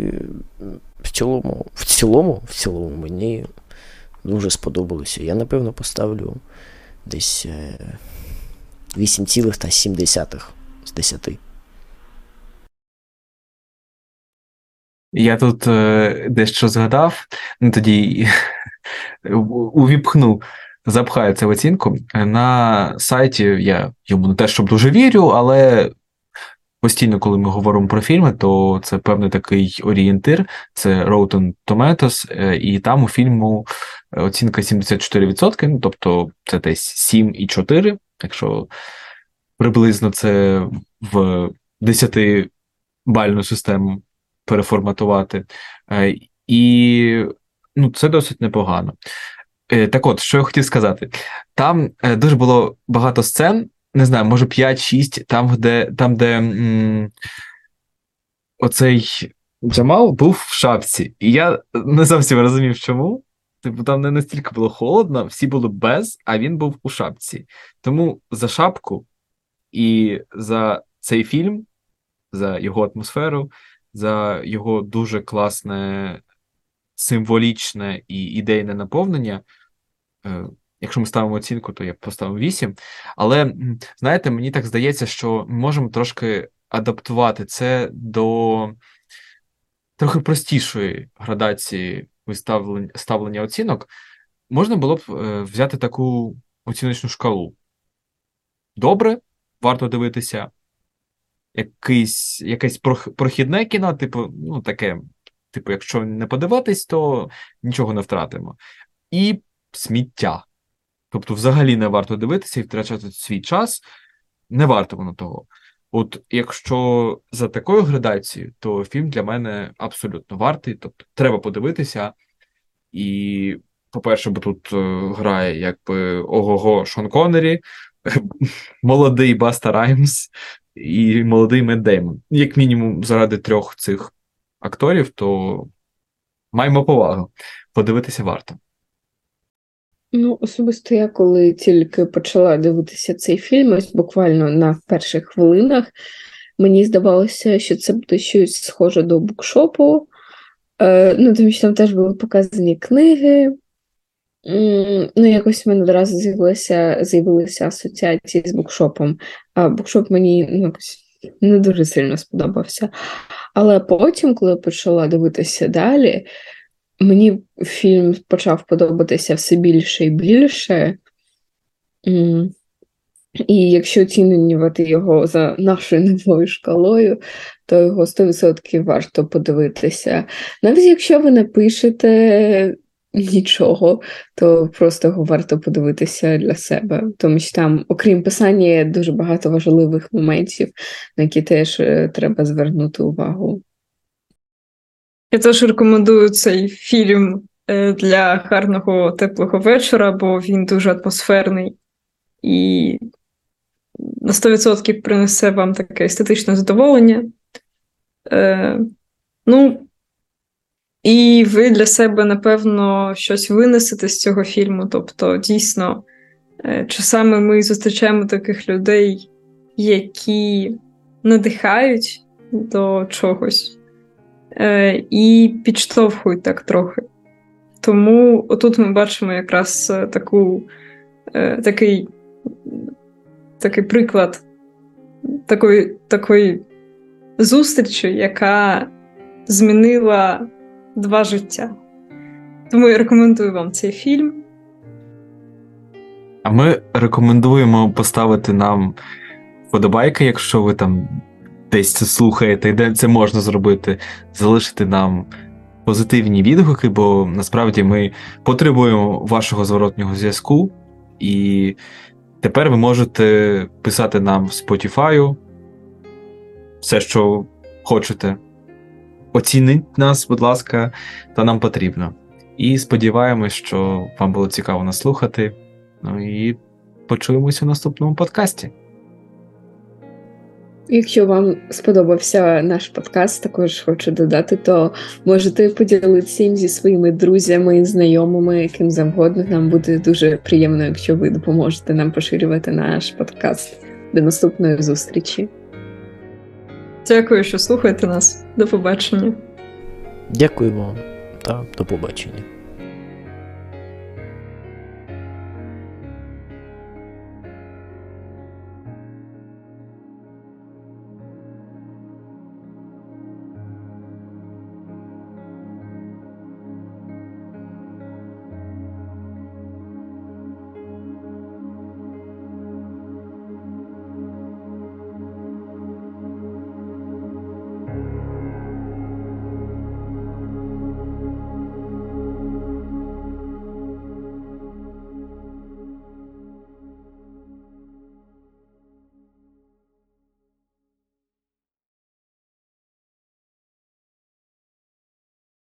в цілому, в цілому, в цілому мені дуже сподобалося. Я, напевно, поставлю десь е, 8,7 з 10. Я тут е, дещо згадав, ну тоді увіпхну, запхаю це в оцінку. На сайті я йому не те, щоб дуже вірю, але постійно, коли ми говоримо про фільми, то це певний такий орієнтир, це Rotten Tomatoes, е, і там у фільму оцінка 74%, ну тобто це десь 7,4, якщо приблизно це в 10-бальну систему переформатувати. Е, І ну, це досить непогано. Е, Так от, що я хотів сказати, там е, дуже було багато сцен, не знаю, може 5-6, там, де там, де м, оцей Джамал був в шапці. І я не зовсім розумів, чому. Типу, там не настільки було холодно, всі були без, а він був у шапці. Тому за шапку і за цей фільм, за його атмосферу, за його дуже класне символічне і ідейне наповнення. Е, Якщо ми ставимо оцінку, то я поставив 8. Але знаєте, мені так здається, що ми можемо трошки адаптувати це до трохи простішої градації виставлення ставлення оцінок. Можна було б е, взяти таку оціночну шкалу. Добре, варто дивитися. Якийсь, якесь прох- прохідне кіно, типу, ну, таке, типу, якщо не подивитись, то нічого не втратимо. І сміття. Тобто, взагалі не варто дивитися і втрачати свій час, не варто воно того. От якщо за такою градацією, то фільм для мене абсолютно вартий. Тобто, треба подивитися. І, по-перше, бо тут е, грає якби ого-го Шон Коннері, молодий Баста Раймс і молодий Мед Деймон. Як мінімум, заради трьох цих акторів, то маємо повагу. Подивитися варто. Ну, особисто я, коли тільки почала дивитися цей фільм, ось буквально на перших хвилинах, мені здавалося, що це буде щось схоже до букшопу. Е, ну, тому що там теж були показані книги. Ну, якось в мене одразу з'явилися, з'явилися асоціації з букшопом. Букшоп мені ну, якось не дуже сильно сподобався. Але потім, коли я почала дивитися далі, мені фільм почав подобатися все більше і більше. І якщо оцінювати його за нашою новою шкалою, то його 100% варто подивитися. Навіть якщо ви не пишете нічого, то просто його варто подивитися для себе. Тому що там, окрім писання, є дуже багато важливих моментів, на які теж е, треба звернути увагу. Я теж рекомендую цей фільм е, для гарного теплого вечора, бо він дуже атмосферний і на 100% принесе вам таке естетичне задоволення. Е, ну, і ви для себе, напевно, щось винесете з цього фільму. Тобто, дійсно, е, часами ми зустрічаємо таких людей, які надихають до чогось е, і підштовхують так трохи. Тому отут ми бачимо якраз е, таку, такий, такий приклад такої, такої зустрічі, яка змінила два життя. Тому я рекомендую вам цей фільм. А ми рекомендуємо поставити нам вподобайки, якщо ви там десь слухаєте, і де це можна зробити, залишити нам позитивні відгуки, бо насправді ми потребуємо вашого зворотнього зв'язку, і тепер ви можете писати нам в Spotify все, що хочете. Оцініть нас, будь ласка, та нам потрібно. І сподіваємось, що вам було цікаво нас слухати. Ну і почуємось у наступному подкасті. Якщо вам сподобався наш подкаст, також хочу додати, то можете поділитися їм зі своїми друзями, знайомими, ким завгодно. Нам буде дуже приємно, якщо ви допоможете нам поширювати наш подкаст. До наступної зустрічі. Дякую, що слухаєте нас. До побачення. Дякую вам та до побачення.